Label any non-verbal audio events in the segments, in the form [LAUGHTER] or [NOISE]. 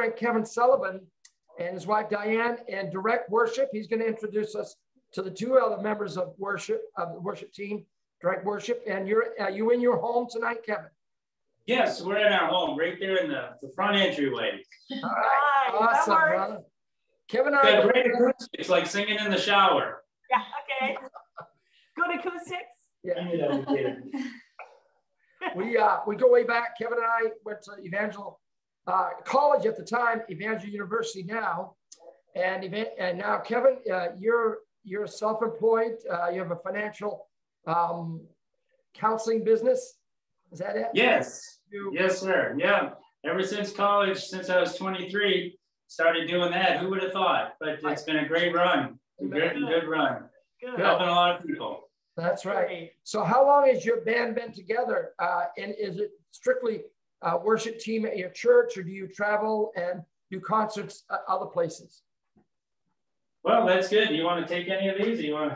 friend Kevin Sullivan and his wife Diane and Direct Worship. He's going to introduce us to the two other members of worship of the worship team, Direct Worship. And you're are you in your home tonight, Kevin? Yes, we're in our home, right there in the, the front entryway. All right, awesome, brother. Kevin, I yeah, great acoustics, like singing in the shower. Yeah. Okay. Good acoustics. Yeah. [LAUGHS] we uh, we go way back. Kevin and I went to Evangel uh, College at the time, Evangel University now, and and now Kevin, uh, you're you're self-employed. Uh, you have a financial um, counseling business. Is that it? Yes. You, yes, sir. Yeah. Ever since college, since I was 23, started doing that. Who would have thought? But it's been a great run. Good, good run. Good. Helping a lot of people. That's right. So, how long has your band been together? Uh, and is it strictly a worship team at your church, or do you travel and do concerts at other places? Well, that's good. You want to take any of these? You want?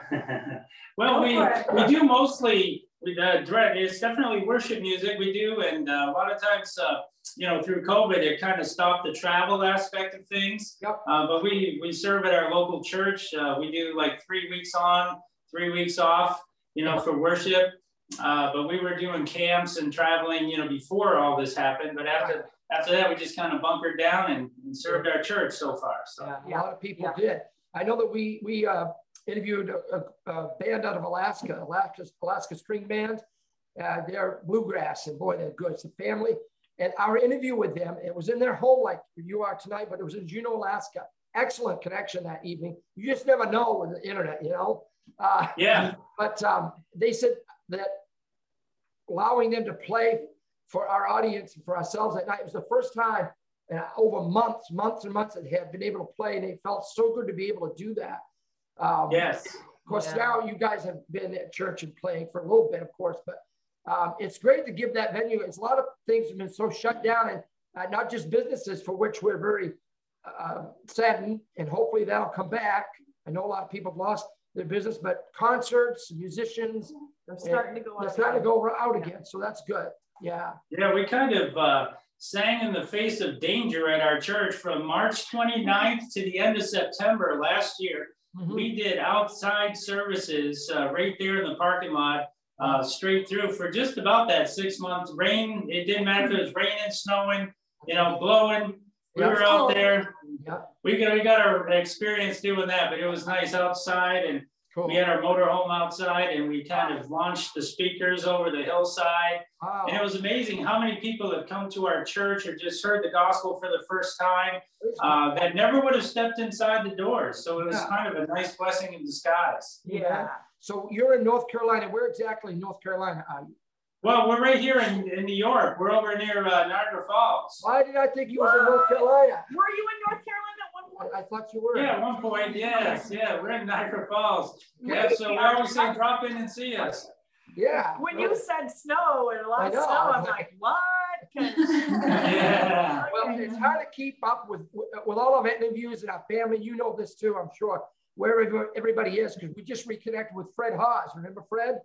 [LAUGHS] well, we we do mostly we uh, direct. It's definitely worship music we do, and uh, a lot of times, uh, you know, through COVID, it kind of stopped the travel aspect of things. Yep. Uh, but we we serve at our local church. Uh, we do like three weeks on, three weeks off. You know, for worship. Uh, but we were doing camps and traveling, you know, before all this happened. But after after that, we just kind of bunkered down and, and served our church so far. So yeah, a lot of people yeah. did. I know that we we uh, interviewed a, a, band out of Alaska, Alaska, Alaska String Band. Uh, they're bluegrass, and boy, they're good. It's a family. And our interview with them, it was in their home like you are tonight, but it was in Juneau, Alaska. Excellent connection that evening. You just never know with the internet, you know. Uh, yeah. [LAUGHS] But um, they said that allowing them to play for our audience and for ourselves at night was the first time and over months, months and months that had been able to play, and it felt so good to be able to do that. Um, yes. Of course, yeah. now you guys have been at church and playing for a little bit, of course, but um, it's great to give that venue. It's a lot of things have been so shut down, and uh, not just businesses for which we're very uh, saddened, and hopefully that'll come back. I know a lot of people have lost their business, but concerts, musicians, they're starting to go. They're starting to go out again, so that's good. Yeah. Yeah, we kind of. Uh, sang in the face of danger at our church from March 29th to the end of September last year. Mm-hmm. We did outside services uh, right there in the parking lot, uh, straight through for just about that six months. Rain, it didn't matter if it was raining, snowing, you know, blowing. We yep. were out there. Yep. We got we got our experience doing that, but it was nice outside and Cool. We had our motorhome outside and we kind of launched the speakers over the hillside. Wow. And it was amazing how many people have come to our church or just heard the gospel for the first time uh, that never would have stepped inside the doors. So it was yeah. kind of a nice blessing in disguise. Yeah. So you're in North Carolina. Where exactly in North Carolina are you? Well, we're right here in, in New York. We're over near uh, Niagara Falls. Why did I think you were in North Carolina? Were you in North Carolina? I thought you were. Yeah, at one point, yes. Yeah, we're in Niagara Falls. Yeah, so why don't always say drop in and see us. Yeah. When you said snow and a lot of snow, I'm like, what? [LAUGHS] yeah. Well, it's hard to keep up with with all of our interviews and our family. You know this too, I'm sure. Wherever everybody is, because we just reconnected with Fred Haas. Remember Fred?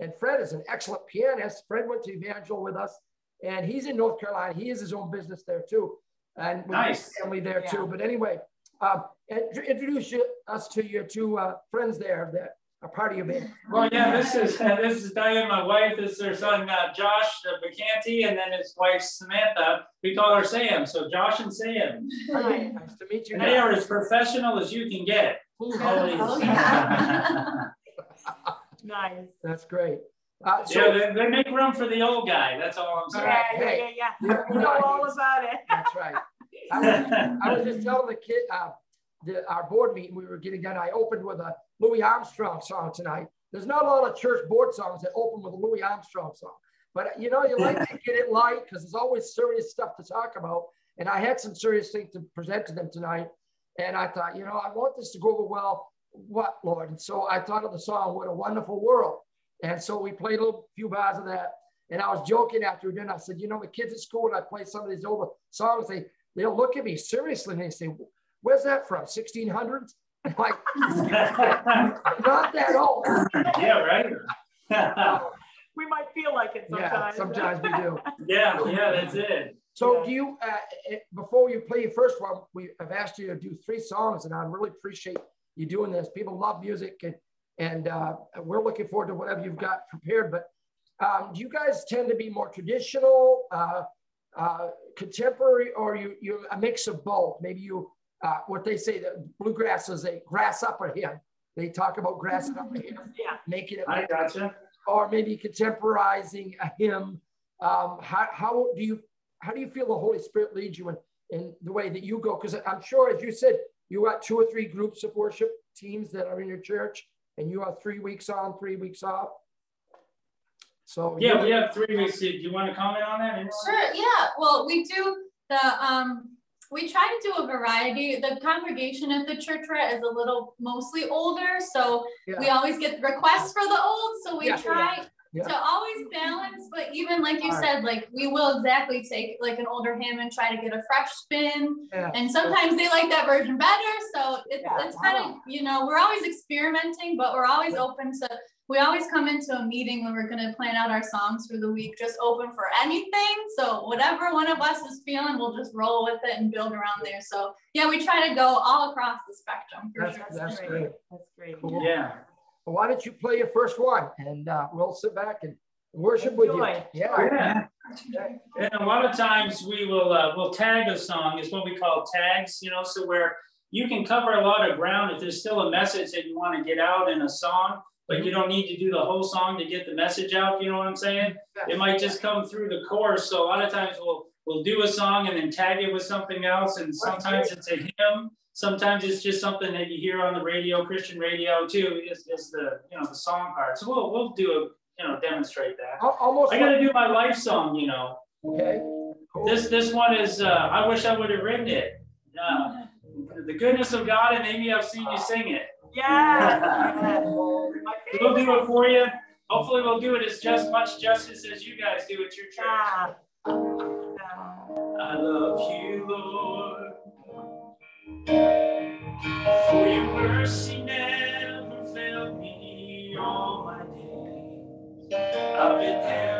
And Fred is an excellent pianist. Fred went to Evangel with us, and he's in North Carolina. He has his own business there too and nice. family there yeah. too. But anyway, uh, introduce you, us to your two uh, friends there that are part of your band. Well, yeah, this is uh, [LAUGHS] this is Diane, my wife. This is their son uh, Josh uh, and then his wife Samantha. We call her Sam. So Josh and Sam. Hi. Nice to meet you. And they are as professional as you can get. Oh, yeah. [LAUGHS] nice. That's great. Uh, so, yeah, they, they, make room for the old guy. That's all I'm saying. Yeah, yeah, yeah, yeah. You know all about it. That's right. I was, [LAUGHS] I was just telling the kid, uh, the, our board meeting, we were getting done. I opened with a Louis Armstrong song tonight. There's not a lot of church board songs that open with a Louis Armstrong song. But you know, you like to get it light because there's always serious stuff to talk about. And I had some serious things to present to them tonight. And I thought, you know, I want this to go over well. What, Lord? And so I thought of the song, What a Wonderful World. And so we played a little, few bars of that. And I was joking after dinner. I said, you know, the kids at school, and I play some of these older songs, they, they'll look at me seriously and they say, where's that from? 1600s? [LAUGHS] I'm like, [LAUGHS] not that old. [LAUGHS] Yeah, right. we might feel like it sometimes. Yeah, sometimes we do. yeah, yeah, that's it. So yeah. do you, uh, before you play your first one, we have asked you to do three songs and I really appreciate you doing this. People love music and, and uh, we're looking forward to whatever you've got prepared. But um, do you guys tend to be more traditional, uh, uh, contemporary, or you, you a mix of both? Maybe you, uh, what they say that bluegrass is a grass upper hymn. They talk about grass [LAUGHS] upper hymn, yeah. making it. I gotcha. Or maybe contemporizing a hymn. Um, how, how do you how do you feel the Holy Spirit leads you in, in the way that you go? Because I'm sure, as you said, you got two or three groups of worship teams that are in your church, and you are three weeks on, three weeks off. So yeah, we have three weeks. Do you want to comment on that? Sure. Yeah. Well, we do the um, we try to do a variety. The congregation at the church right is a little mostly older, so yeah. we always get requests for the old. So we yeah. try yeah. To always balance, but even like you said, like we will exactly take like an older hymn and try to get a fresh spin. Yeah. And sometimes they like that version better. So it's, yeah. it's kind of, oh. you know, we're always experimenting, but we're always open to, we always come into a meeting when we're going to plan out our songs for the week, just open for anything. So whatever one of us is feeling, we'll just roll with it and build around there. So yeah, we try to go all across the spectrum. that's, sure. that's, that's great. great. That's great. Cool. Yeah well, why don't you play your first one and uh, we'll sit back and worship Enjoy. with you. Yeah. yeah. And a lot of times we will uh, we'll tag a song is what we call tags, you know, so where you can cover a lot of ground if there's still a message that you want to get out in a song, but you don't need to do the whole song to get the message out. You know what I'm saying? It might just come through the chorus. So a lot of times we'll we'll do a song and then tag it with something else, and sometimes it's a hymn sometimes it's just something that you hear on the radio, Christian radio too, is, is the you know the song part. So we'll we'll do a you know demonstrate that. Almost. I got to do my life song, you know. Okay. Cool. This this one is. Uh, I wish I would have written it. Uh, the goodness of God, and maybe I've seen you sing it. Yeah. we'll do it for you. Hopefully, we'll do it as just much justice as you guys do at your church. I love you, Lord. For your mercy never failed me all my days. I've been held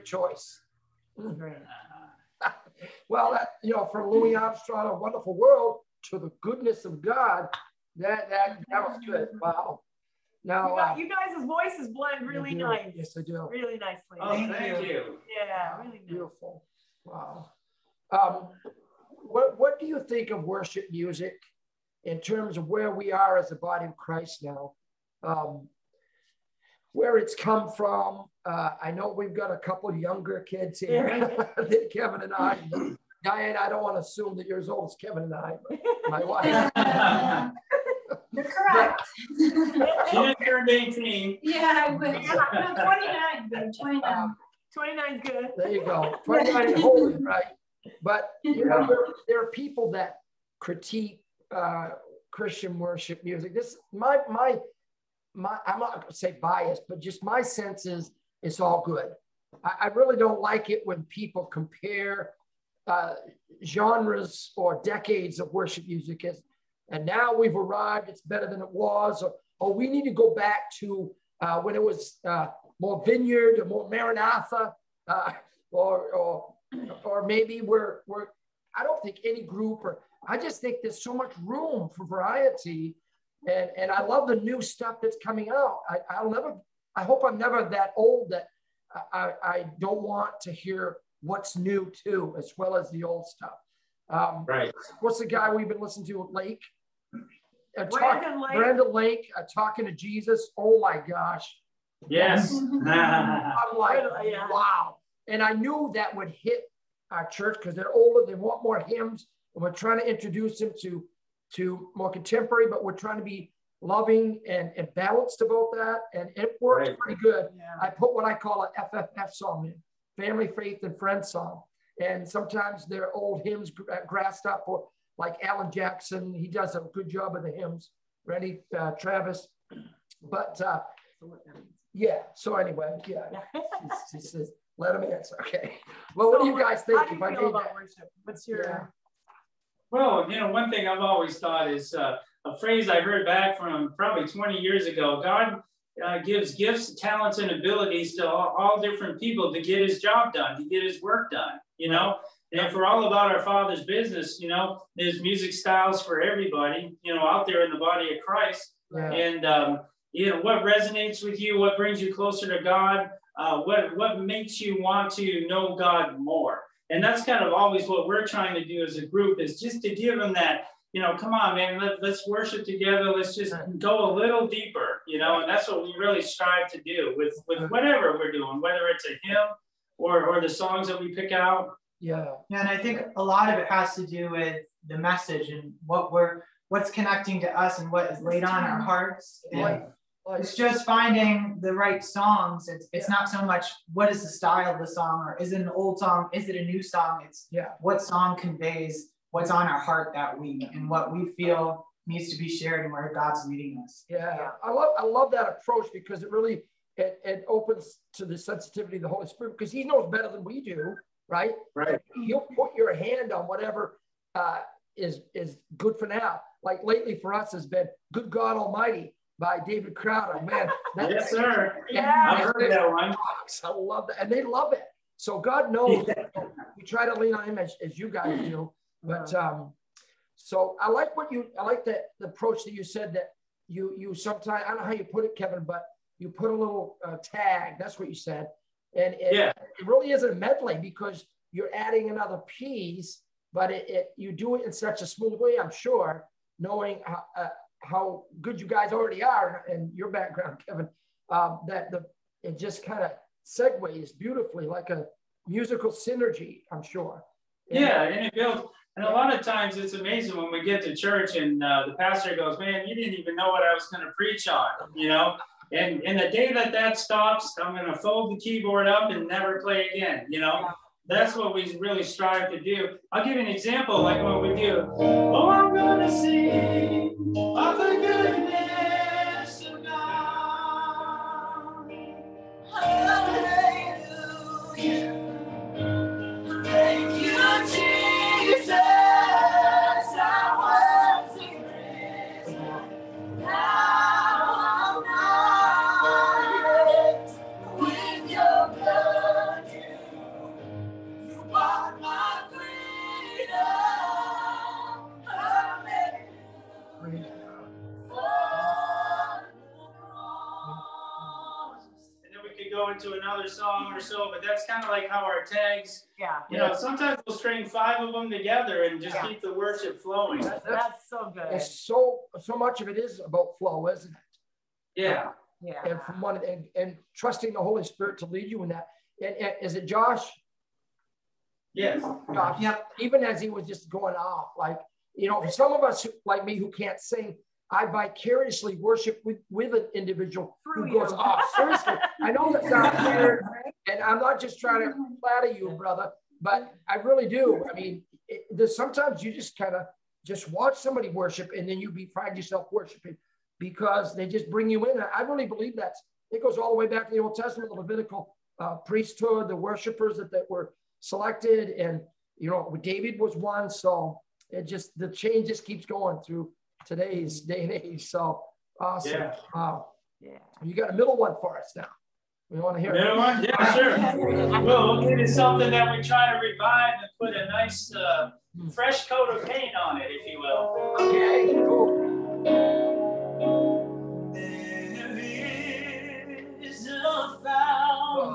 What great choice. [LAUGHS] well, that, you know, from Louis Armstrong, A Wonderful World to the goodness of God, that that, that was good. [LAUGHS] Wow. Now, You, got, uh, you guys' voices blend really nice. Yes, I do. Really nicely. Oh, thank you. Yeah, really nice. Beautiful. Wow. Um, what, what do you think of worship music in terms of where we are as a body of Christ now? Um, where it's come from. Uh, I know we've got a couple younger kids [LAUGHS] here [LAUGHS] than Kevin and I. Diane, I don't want to assume that you're as old as Kevin and I, but my wife. [LAUGHS] You're correct. She just turned eighteen. Yeah, I would. No, twenty-nine, babe, twenty-nine. 29's good. There you go. 29 and holy, right? But you know, there, there are people that critique uh, Christian worship music. This my my my I'm not gonna say biased, but just my sense is it's all good. I, I really don't like it when people compare uh, genres or decades of worship music as and now we've arrived, it's better than it was, or, or we need to go back to uh, when it was uh, more vineyard or more Maranatha, uh, or, or, or maybe we're, we're, I don't think any group, or I just think there's so much room for variety. And, and I love the new stuff that's coming out. I, I'll never, I hope I'm never that old that I, I don't want to hear what's new too, as well as the old stuff. Um, Right. what's the guy we've been listening to, Lake? Uh, talk- Brandon Lake. Brandon Lake, uh, talking to Jesus. Oh my gosh. Yes. [LAUGHS] I'm like, Yeah. wow. And I knew that would hit our church because they're older, they want more hymns, and we're trying to introduce them to, to more contemporary, but we're trying to be loving and, and balanced about that. And it works Right. pretty good. Yeah. I put what I call an FFF song in, family, faith, and friends song. And sometimes they're old hymns gr- uh, grassed up, or like Alan Jackson, he does a good job of the hymns. Randy uh, Travis, but uh, yeah. So anyway, yeah. He he says, let him answer. Okay. [LAUGHS] Well, what do you guys think? How do If you I feel made about that? worship? What's your Yeah. Well, you know, one thing I've always thought is uh, a phrase I heard back from probably 20 years ago. God uh, gives gifts, talents, and abilities to all, all different people to get his job done, to get his work done, you know? And if we're all about our Father's business, you know, there's music styles for everybody, you know, out there in the body of Christ. Yeah. And, um, you know, what resonates with you, what brings you closer to God, uh, what, what makes you want to know God more. And that's kind of always what we're trying to do as a group is just to give them that, you know, come on, man, let, let's worship together. Let's just go a little deeper, you know, and that's what we really strive to do with, with whatever we're doing, whether it's a hymn or, or the songs that we pick out. Yeah. Yeah, and I think a lot of it has to do with the message and what we're what's connecting to us and what is laid on our hearts. And Like, like, it's just finding the right songs. It's it's not so much what is the style of the song or is it an old song? Is it a new song? It's yeah. what song conveys what's on our heart that week and what we feel needs to be shared and where God's leading us. Yeah. I love I love that approach because it really it, it opens to the sensitivity of the Holy Spirit because he knows better than we do, right? Right. He'll put your hand on whatever uh, is is good for now. Like lately for us has been "Good God Almighty" by David Crowder. Man, [LAUGHS] that, Yes, sir. Yeah. I've heard that one. rocks. I love that, and they love it. So God knows we try to lean on Him as, as you guys do. But um, so I like what you I like the, the approach that you said that you you sometimes I don't know how you put it, Kevin, but you put a little uh, tag. That's what you said, and it, Yeah. it really is a medley because you're adding another piece, but it, it you do it in such a smooth way. I'm sure, knowing how, uh, how good you guys already are and your background, [LAUGHS] Kevin, um, that the it just kind of segues beautifully, like a musical synergy. I'm sure. And- Yeah, and it builds. And a lot of times it's amazing when we get to church and uh, the pastor goes, "Man, you didn't even know what I was going to preach on," you know. And and the day that that stops, I'm going to fold the keyboard up and never play again. You know, that's what we really strive to do. I'll give you an example, like what we do. Oh, I'm going to sing of the goodness or so, but that's kind of like how our tags, Yeah, you know, sometimes we'll string five of them together and just Yeah. keep the worship flowing. That- That's, that's so good. it's so, so much of it is about flow, isn't it? Yeah. Yeah. And from one, and, and trusting the Holy Spirit to lead you in that. And, and is it Josh? Yes. Josh, Yep. even as he was just going off, like, you know, for some of us who- like me who can't sing, I vicariously worship with, with an individual Through who goes you. off. Seriously, I know that sounds [LAUGHS] weird, and I'm not just trying to flatter you, brother, but I really do. I mean, it, there's sometimes you just kind of just watch somebody worship, and then you be find yourself worshiping because they just bring you in. I really believe that. It goes all the way back to the Old Testament, the Levitical uh, priesthood, the worshipers that, that were selected, and you know, David was one. So it just the change just keeps going through today's day and age. So awesome. Yeah. Wow. Yeah. You got a middle one for us now. We want to hear Middle it. one? Yeah, sure. [LAUGHS] Well, it is something that we try to revive and put a nice, uh, fresh coat of paint on it, if you will. Okay. Cool. There is a fountain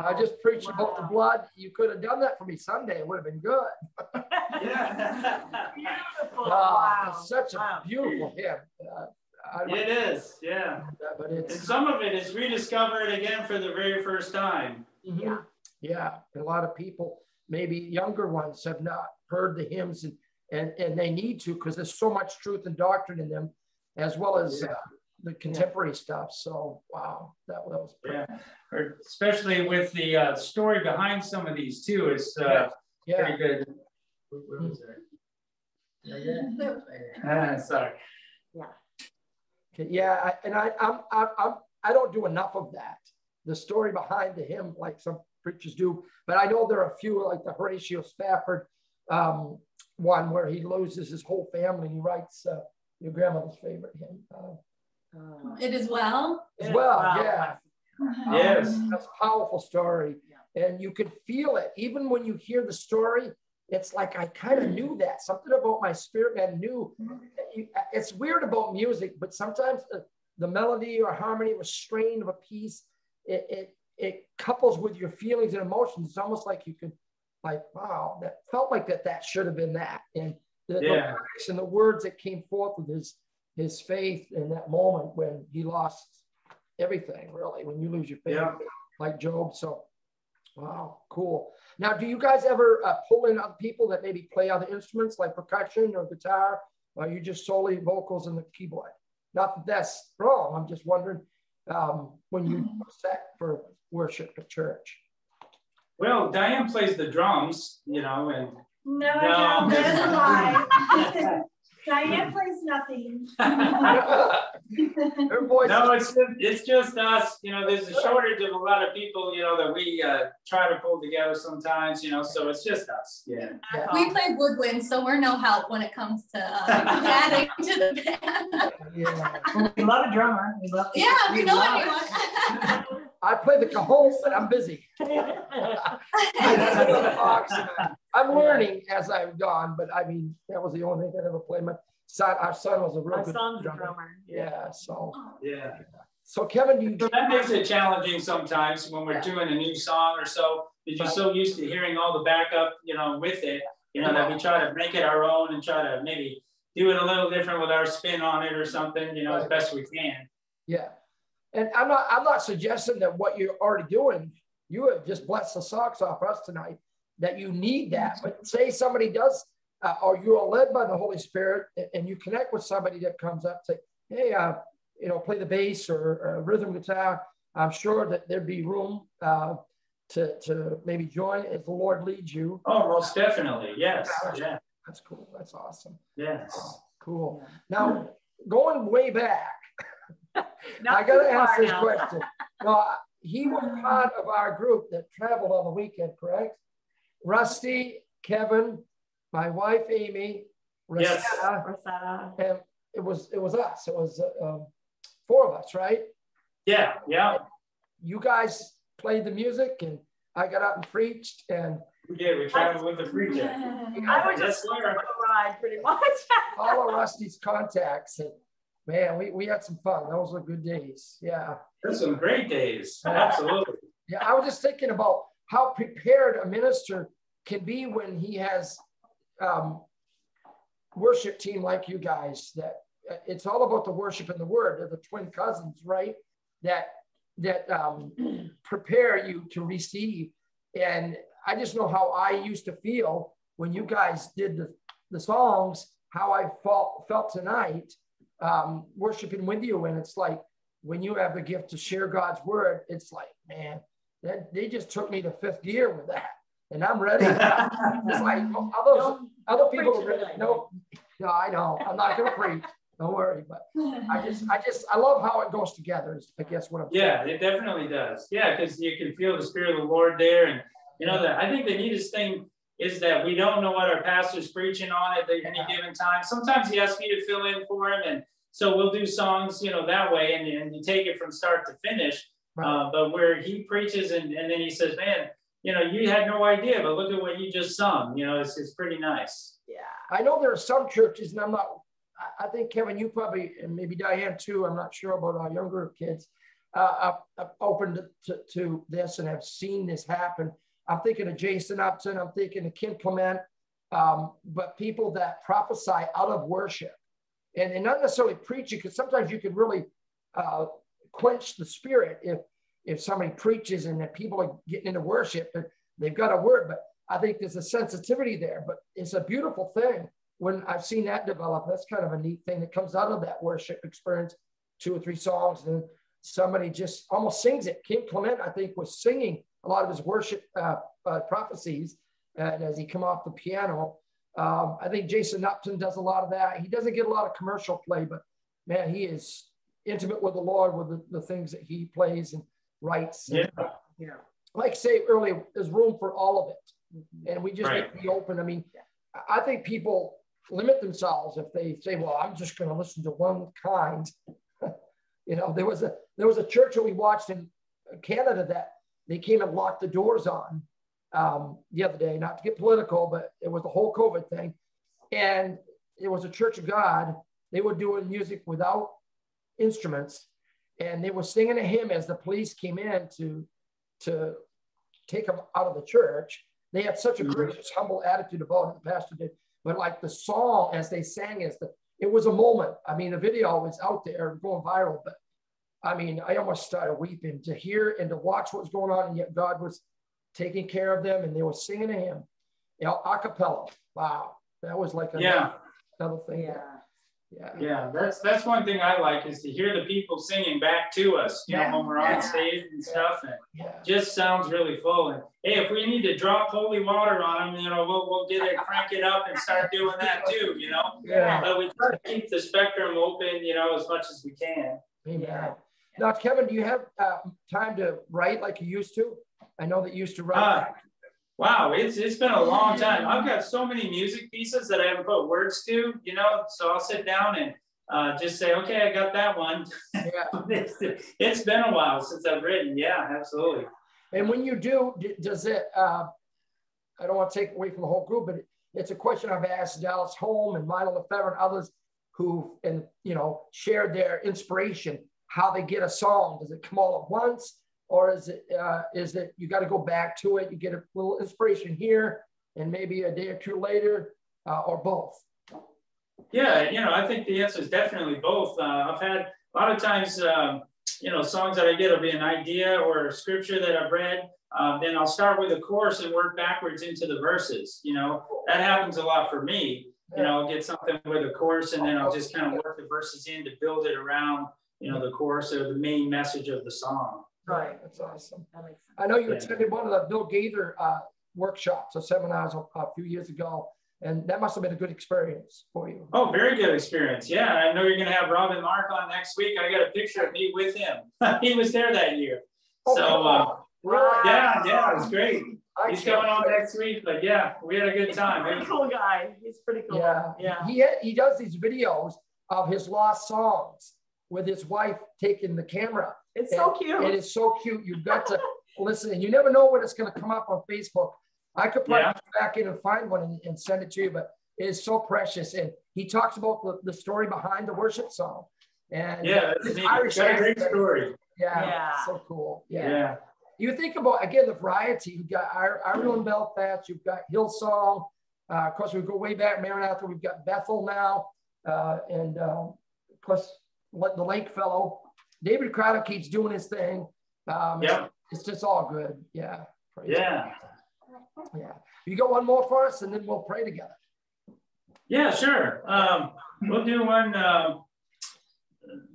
Wow. I just preached about the blood. You could have done that for me Sunday. It would have been good. Yeah. [LAUGHS] Beautiful. Ah, wow. it's such a Wow. beautiful hymn. Uh, It is, yeah. but it's, And it's some of it is rediscovered again for the very first time. Mhm. Yeah. Yeah, and a lot of people, maybe younger ones, have not heard the hymns, and and and they need to because there's so much truth and doctrine in them, as well as uh, the contemporary stuff. So wow, that, that was pretty, Yeah. Or especially with the uh, story behind some of these too is uh, yeah. pretty good. Where- where was that? [LAUGHS] Yeah. Sorry. Yeah. Okay, yeah, I, and I, I'm, I'm, I'm, I don't do enough of that. The story behind the hymn, like some preachers do, but I know there are a few, like the Horatio Spafford um, one, where he loses his whole family. And he writes uh, your grandmother's favorite hymn. Uh, It is well. as well, yeah. Yes. Um, that's a powerful story, and you can feel it even when you hear the story. It's like I kind of knew that something about my spirit man knew. It's weird about music, but sometimes the, the melody or harmony or strain of a piece, it, it it couples with your feelings and emotions. It's almost like you can, like, wow, that felt like that. That should have been that, and the, the lyrics and the words that came forth with his his faith in that moment when he lost everything. Really, when you lose your faith, Yeah. like Job. So, wow, cool. Now, do you guys ever uh, pull in other people that maybe play other instruments like percussion or guitar? Or are you just solely vocals and the keyboard? Not that that's wrong. I'm just wondering um, when you set for worship at church. Well, Diane plays the drums, you know, and No, No. I don't. There's a lie. [LAUGHS] [LAUGHS] Diane plays nothing. [LAUGHS] Her voice. no, it's just, it's just us. You know, there's a shortage of a lot of people, you know, that we uh, try to pull together sometimes. You know, so it's just us. Yeah. Yeah. We play woodwind, so we're no help when it comes to uh, adding to the band. Yeah. [LAUGHS] We love a drummer. We love. yeah, we know love- anyone. I play the cajon, but I'm busy. [LAUGHS] I'm learning as I've gone, but I mean, that was the only thing I ever played. My son, our son was a real My good son's drummer. drummer. Yeah, so, Yeah. so Kevin, you, So that makes it challenging sometimes when we're Yeah. doing a new song or so, because you're so used to hearing all the backup, you know, with it, you know, that we try to make it our own and try to maybe do it a little different with our spin on it or something, you know, as best we can. yeah. And I'm not, I'm not suggesting that what you're already doing, you have just blessed the socks off us tonight, that you need that. But say somebody does, uh, or you are led by the Holy Spirit and, and you connect with somebody that comes up, say, hey, uh, you know, play the bass or, or rhythm guitar. I'm sure that there'd be room uh, to, to maybe join as the Lord leads you. Oh, most definitely, yes, yeah, That's cool. That's awesome. yes. Cool. Now, going way back, [LAUGHS] I gotta ask this now. question. [LAUGHS] Now, he was part of our group that traveled on the weekend, correct? Rusty, Kevin, my wife Amy, Yes. Rosetta, Rosetta. and it was it was us. It was uh, um, four of us, right? Yeah, yeah, You guys played the music, and I got out and preached, and we did, we traveled with the preacher. [LAUGHS] I was just on sir. a ride pretty much. [LAUGHS] all of Rusty's contacts, and man, we, we had some fun. Those were good days. Yeah. There's some great days, absolutely. Yeah, I was just thinking about how prepared a minister can be when he has um, worship team like you guys. That uh, it's all about the worship and the word. They're the twin cousins, right? That that um, [CLEARS THROAT] prepare you to receive. And I just know how I used to feel when you guys did the, the songs. How I felt felt tonight, um, worshiping with you, and it's like when you have the gift to share God's word, it's like, man, that they just took me to fifth gear with that, and I'm ready. [LAUGHS] it's like oh, others, Don't- other don't people are ready. tonight. No, no, I know. I'm not gonna preach. Don't worry. But I just, I just, I love how it goes together. Is I guess what I'm. Yeah, it definitely does. Yeah, because you can feel the spirit of the Lord there. And you know that I think the neatest thing is that we don't know what our pastor's preaching on at any given time. Sometimes he asks me to fill in for him, and so we'll do songs, you know, that way, and, and you take it from start to finish. Right. Uh, but where he preaches and, and then he says, Man, you know, you had no idea, but look at what you just sung. You know, it's it's pretty nice. Yeah. I know there are some churches, and I'm not. I- I think Kevin, you probably, and maybe Diane too. I'm not sure about our younger kids. Uh, are, are open to, to, to this and have seen this happen. I'm thinking of Jason Upton. I'm thinking of Kim Clement. Um, but people that prophesy out of worship, and, and not necessarily preaching, because sometimes you can really uh, quench the spirit if if somebody preaches and that people are getting into worship and they've got a word. But I think there's a sensitivity there. But it's a beautiful thing when I've seen that develop. That's kind of a neat thing that comes out of that worship experience. Two or three songs, and somebody just almost sings it. Kim Clement, I think, was singing a lot of his worship uh, uh, prophecies, and as he come off the piano, Um, I think Jason Upton does a lot of that. He doesn't get a lot of commercial play, but man, he is intimate with the Lord with the, the things that he plays and writes. Yeah. And, yeah. Like I say earlier, there's room for all of it. And we just right. need to be open. I mean, I think people limit themselves if they say, well, I'm just going to listen to one kind. [LAUGHS] you know, there was a there was a church that we watched in Canada that they came and locked the doors on um, the other day, not to get political, but it was the whole COVID thing. And it was a church of God. They were doing music without instruments and they were singing a hymn as the police came in to, to take them out of the church. They had such a mm-hmm. gracious, humble attitude about it, the pastor did. But like the song as they sang is the, it was a moment. I mean, the video was out there going viral, but I mean, I almost started weeping to hear and to watch what was going on, and yet God was taking care of them, and they were singing to Him, you know, a cappella. Wow, that was like yeah. another thing. Yeah. Yeah. yeah, that's that's one thing I like is to hear the people singing back to us, you yeah. know, when we're on stage and stuff, and yeah. just sounds really full. And hey, if we need to drop holy water on them, you know, we'll we'll get it, crank it up, and start doing that too, you know. Yeah. But we try to keep the spectrum open, you know, as much as we can. Yeah. Now, Kevin, do you have uh, time to write like you used to? I know that you used to write. Uh, wow, it's it's been a long time. I've got so many music pieces that I haven't put words to, you know. So I'll sit down and uh, just say, okay, I got that one. Yeah. [LAUGHS] it's, it's been a while since I've written. Yeah, absolutely. And when you do, does it? Uh, I don't want to take away from the whole group, but it's a question I've asked Dallas Holm and Mylon LeFevre and others who and you know shared their inspiration how they get a song. Does it come all at once? Or is it uh, is it you got to go back to it? You get a little inspiration here, and maybe a day or two later, uh, or both. Yeah, you know, I think the answer is definitely both. Uh, I've had a lot of times, um, you know, songs that I get will be an idea or a scripture that I've read. Uh, then I'll start with a chorus and work backwards into the verses. You know, that happens a lot for me. You know, I'll get something with a chorus and then I'll just kind of work the verses in to build it around you know, the chorus or the main message of the song. Right, that's awesome. I know you yeah. attended one of the Bill Gaither uh, workshops or seminars a, a, few years ago, and that must have been a good experience for you. Oh, very good experience. Yeah, I know you're going to have Robin Mark on next week. I got a picture of me with him. [LAUGHS] he was there that year. Oh, so, uh, wow. yeah, yeah, it was great. I He's coming on next week, but yeah, we had a good time. Pretty cool guy. He's pretty cool. Yeah, yeah. He he does these videos of his lost songs with his wife taking the camera. It's and so cute. It is so cute. You've got to [LAUGHS] listen, and you never know when it's going to come up on Facebook. I could probably yeah. back in and find one and, and, send it to you, but it is so precious. And he talks about the, the story behind the worship song. And yeah, it's Irish a great story. Yeah, yeah, so cool. Yeah. yeah. You think about again the variety. You've got Ireland Belfast. You've got Hillsong. Uh, of course, we go way back Maranatha. We've got Bethel now, uh, and uh, of course the Lake Fellow. David Crowder keeps doing his thing. Um, yeah. It's, it's, just all good. Yeah. Praise yeah. God. Yeah. You got one more for us and then we'll pray together. Yeah, sure. Um, we'll do one. Uh,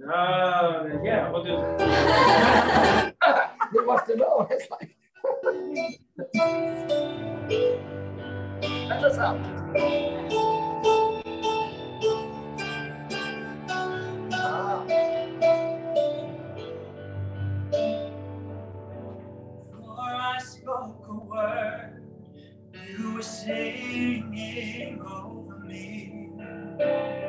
uh, yeah, we'll do. [LAUGHS] they must have known. It's like. [LAUGHS] Let us out. Singing over me.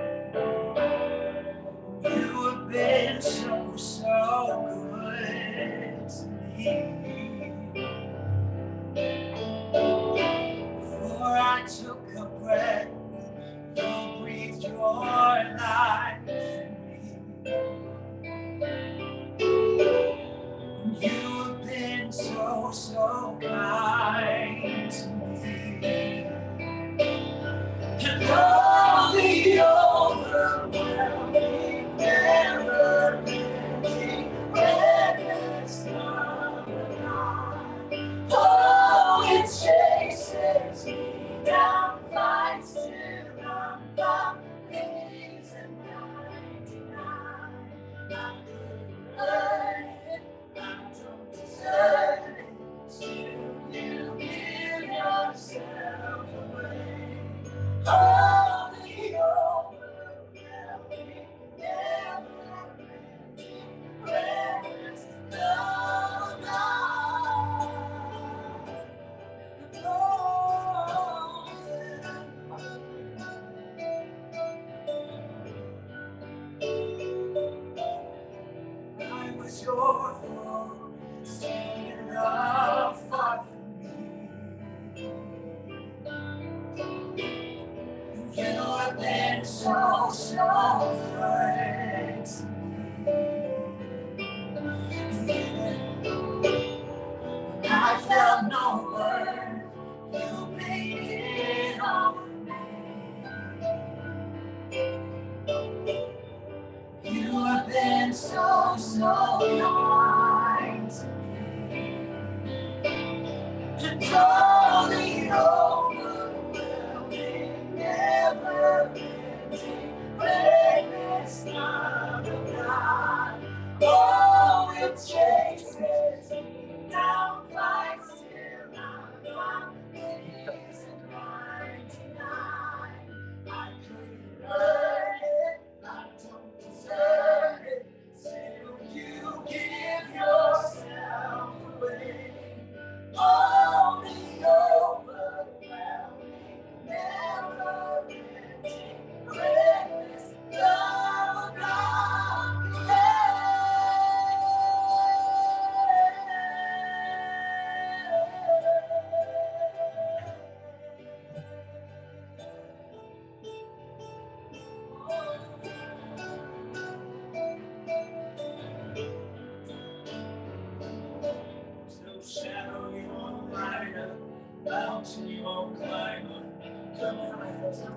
So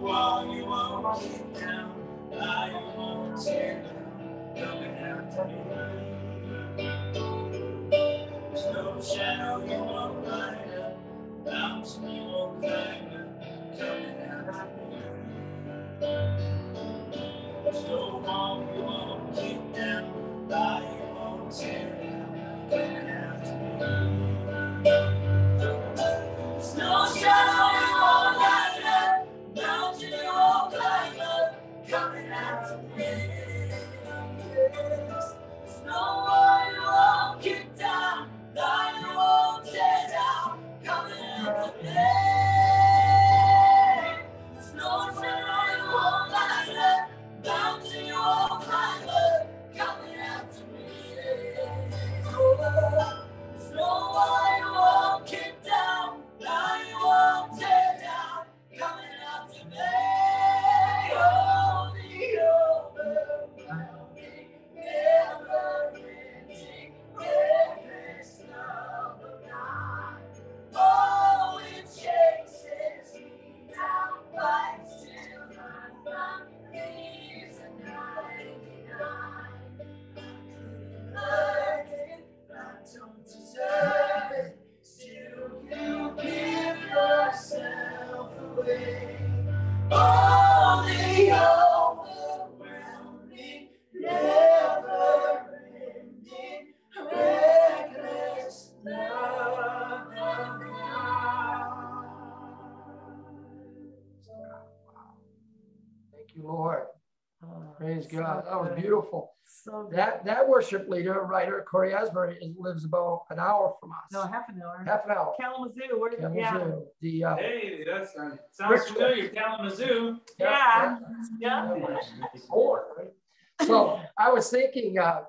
while you are that was beautiful. So that worship leader, writer, Cory Asbury, lives about an hour from us. No, half an hour. Half an hour. Kalamazoo, where Kalamazoo. yeah. The uh, Hey, that sounds, sounds familiar, Kalamazoo. Yeah. Yeah. Four, right? So I was thinking, uh,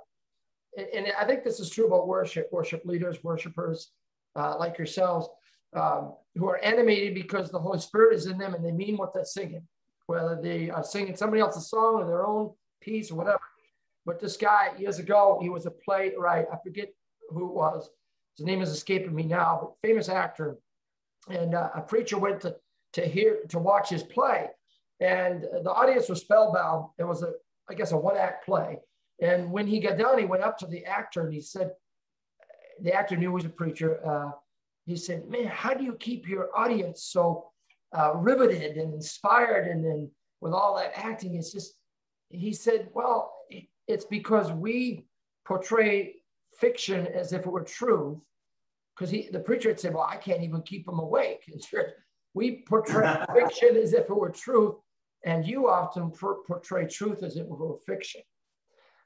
and, and I think this is true about worship, worship leaders, worshipers uh, like yourselves, um, who are animated because the Holy Spirit is in them and they mean what they're singing, whether they are singing somebody else's song or their own piece or whatever. But this guy, years ago, he was a playwright. I forget who it was. His name is escaping me now, but famous actor. And uh, a preacher went to, to hear, to watch his play. And the audience was spellbound. It was a, I guess, a one act play. And when he got done, he went up to the actor and he said, the actor knew he was a preacher. Uh, he said, man, how do you keep your audience so uh, riveted and inspired and then with all that acting? It's just, he said, well, it's because we portray fiction as if it were truth. because he the preacher had said, Well, I can't even keep them awake [LAUGHS] in church. We portray [LAUGHS] fiction as if it were truth, and you often portray truth as if it were fiction.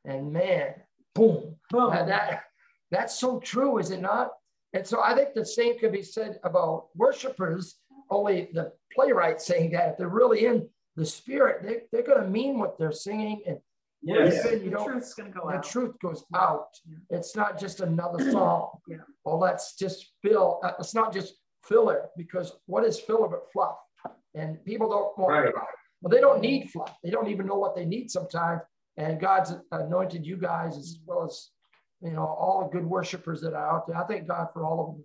And man, boom, boom. that that's so true, is it not? And so I think the same could be said about worshipers, only the playwright saying that if they're really in the spirit, they, they're going to mean what they're singing. And yes. you the truth's going to go the out. The truth goes out. Yeah. It's not just another [CLEARS THROAT] song. yeah. Well, let's just fill, uh, it's not just filler because what is filler but fluff? And people don't want right. Well, they don't need fluff. They don't even know what they need sometimes. And God's anointed you guys as well as you know, all the good worshipers that are out there. I thank God for all of them.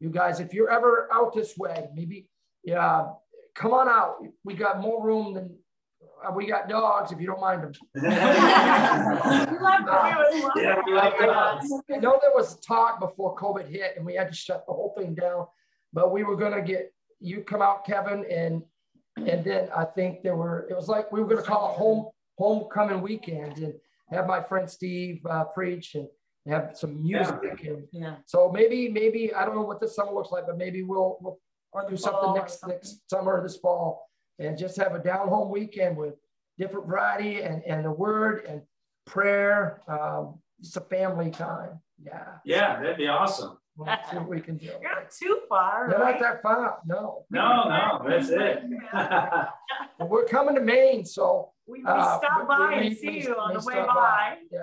You guys, if you're ever out this way, maybe, yeah, come on out. We got more room than uh, we got dogs, if you don't mind them. [LAUGHS] yeah, we like dogs. I know there was talk before COVID hit and we had to shut the whole thing down, but we were going to get you come out, Kevin, and and then I think there were, it was like we were going to call it home homecoming weekend and have my friend Steve uh, preach and have some music. Yeah. And yeah. So maybe, maybe I don't know what this summer looks like, but maybe we'll, we'll or do something next something. next summer, this fall, and just have a down home weekend with different variety and and the word and prayer. Um, it's a family time. Yeah. Yeah, that'd be awesome. We'll see what we can do. You're not too far. They're right? not that far. No. No, no, that's it. [LAUGHS] we're coming to Maine, so we, we uh, stop by we, and see you on the way by. by. Yeah.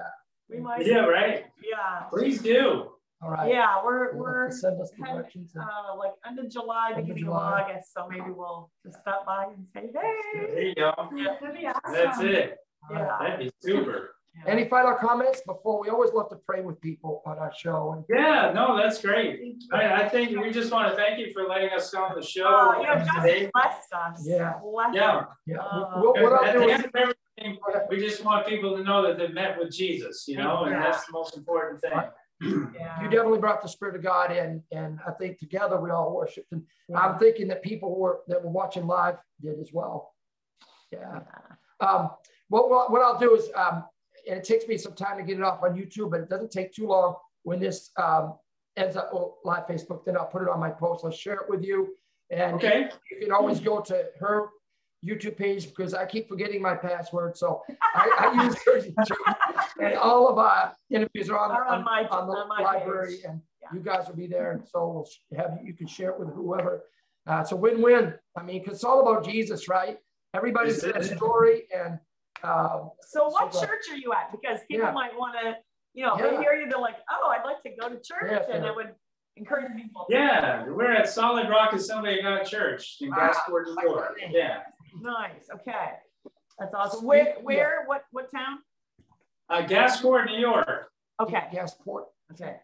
We might. Yeah, right. Yeah. Please do. All right. Yeah, we're we're send us directions. Uh, like end of July, beginning of August. So maybe we'll just stop by and say, hey. There you go. Yeah, that'd be awesome. That's it. Yeah. That'd be super. Yeah. Any final comments before we always love to pray with people on our show? Yeah, no, that's great. I, I think we just want to thank you for letting us come on the show. Oh, yeah, just blessed us. Yeah. Blessed yeah. Yeah. Uh, what, what I'll do is, we just want people to know that they've met with Jesus, you know, and that's the most important thing. Yeah. You definitely brought the Spirit of God in, and I think together we all worshiped. And yeah. I'm thinking that people were that were watching live did as well. Yeah. Um, what, what, what I'll do is, um, and it takes me some time to get it off on YouTube, but it doesn't take too long when this um, ends up live Facebook. Then I'll put it on my post. I'll share it with you, and okay. you can always go to her YouTube page because I keep forgetting my password. So I, I use [LAUGHS] YouTube. and all of our interviews are on, are on, on, my, on the on library, page. and yeah. you guys will be there. And so we'll have you can share it with whoever. Uh, it's a win-win. I mean, because it's all about Jesus, right? Everybody's got a story, and uh, so what so church are you at? Because people yeah. might want to, you know, yeah. they hear you, they're like, oh, I'd like to go to church, and I would encourage people. Yeah, we're at Solid Rock Assembly of God Church in ah, Gasport, New York. Yeah. Nice. Okay. That's awesome. Where, where, what, what town? Uh, Gasport, New York. Okay. Gasport. Okay.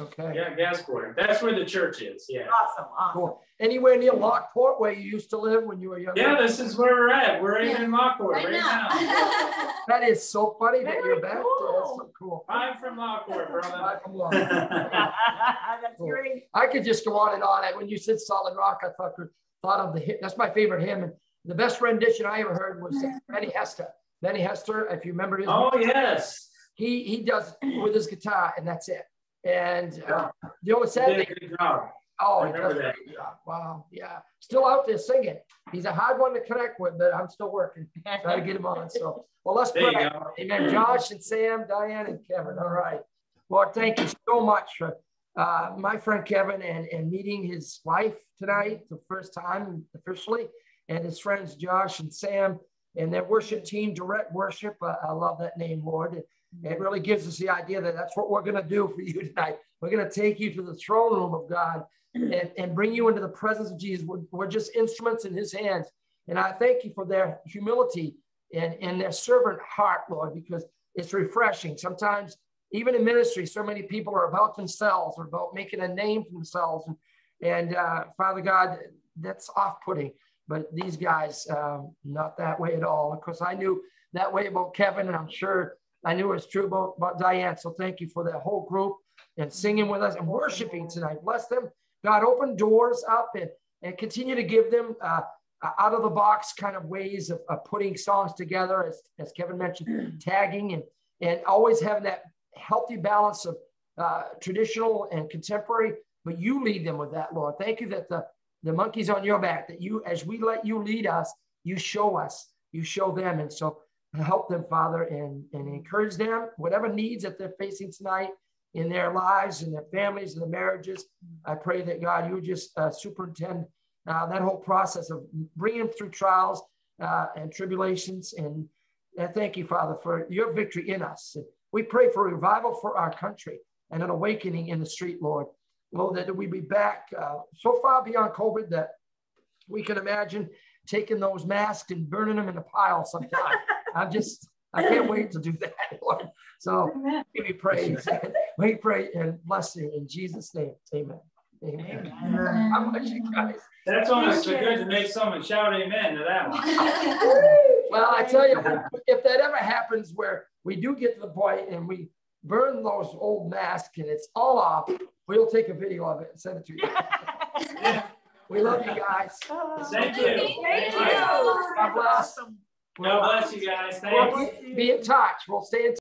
Okay. Yeah, Gasport. That's where the church is. Yeah. Awesome. Awesome. Cool. Anywhere near Lockport where you used to live when you were young? Yeah, this is where we're at. We're yeah. in Lockport right, right now. now. [LAUGHS] that is so funny Very that you're back cool. there. That's so cool. I'm from Lockport, brother. I'm from Lockport. [LAUGHS] That's cool. great. I could just go on and on. And when you said Solid Rock, I thought, thought of the hit. That's my favorite hymn. And the best rendition I ever heard was Benny Hester. Benny Hester, if you remember his. Oh, yes. He, he does with his guitar, and that's it. And uh, the only sad thing. Oh, he does that. Wow. Yeah. Still out there singing. He's a hard one to connect with, but I'm still working. Trying to get him on. So, well, let's there pray. Amen. Josh and Sam, Diane, and Kevin. All right. Lord, thank you so much for uh, my friend Kevin and, and meeting his wife tonight, the first time officially, and his friends Josh and Sam and their worship team, Direct Worship. Uh, I love that name, Lord. It, it really gives us the idea that that's what we're going to do for you [LAUGHS] tonight. We're going to take you to the throne room of God and, and bring you into the presence of Jesus. We're, we're just instruments in his hands. And I thank you for their humility and, and their servant heart, Lord, because it's refreshing. Sometimes, even in ministry, so many people are about themselves or about making a name for themselves. And, and uh, Father God, that's off putting. But these guys, um, not that way at all. Of course, I knew that way about Kevin, and I'm sure I knew it was true about, about Diane. So thank you for that whole group and singing with us and worshiping tonight. Bless them. God, open doors up and, and continue to give them uh, out of the box kind of ways of, of putting songs together, as, as Kevin mentioned, tagging and, and always having that healthy balance of uh, traditional and contemporary, but you lead them with that, Lord. Thank you that the, the monkey's on your back, that you, as we let you lead us, you show us, you show them. And so help them, Father, and, and encourage them, whatever needs that they're facing tonight in their lives and their families and their marriages. I pray that God, you just uh, superintend uh, that whole process of bringing them through trials uh, and tribulations. And thank you, Father, for your victory in us. And we pray for revival for our country and an awakening in the street, Lord. Lord, that we be back uh, so far beyond COVID that we can imagine taking those masks and burning them in a pile sometime. [LAUGHS] I'm just, I can't wait to do that, Lord. So give you praise. we pray and bless you in Jesus' name. Amen. Amen. amen. How much you guys? That's almost so good to make someone shout amen to that one. [LAUGHS] well, I tell you, if that ever happens where we do get to the point and we burn those old masks and it's all off, we'll take a video of it and send it to you. [LAUGHS] we love you guys. Thank you. Thank you. God bless. God bless you guys. Thanks. Be in touch. We'll stay in touch.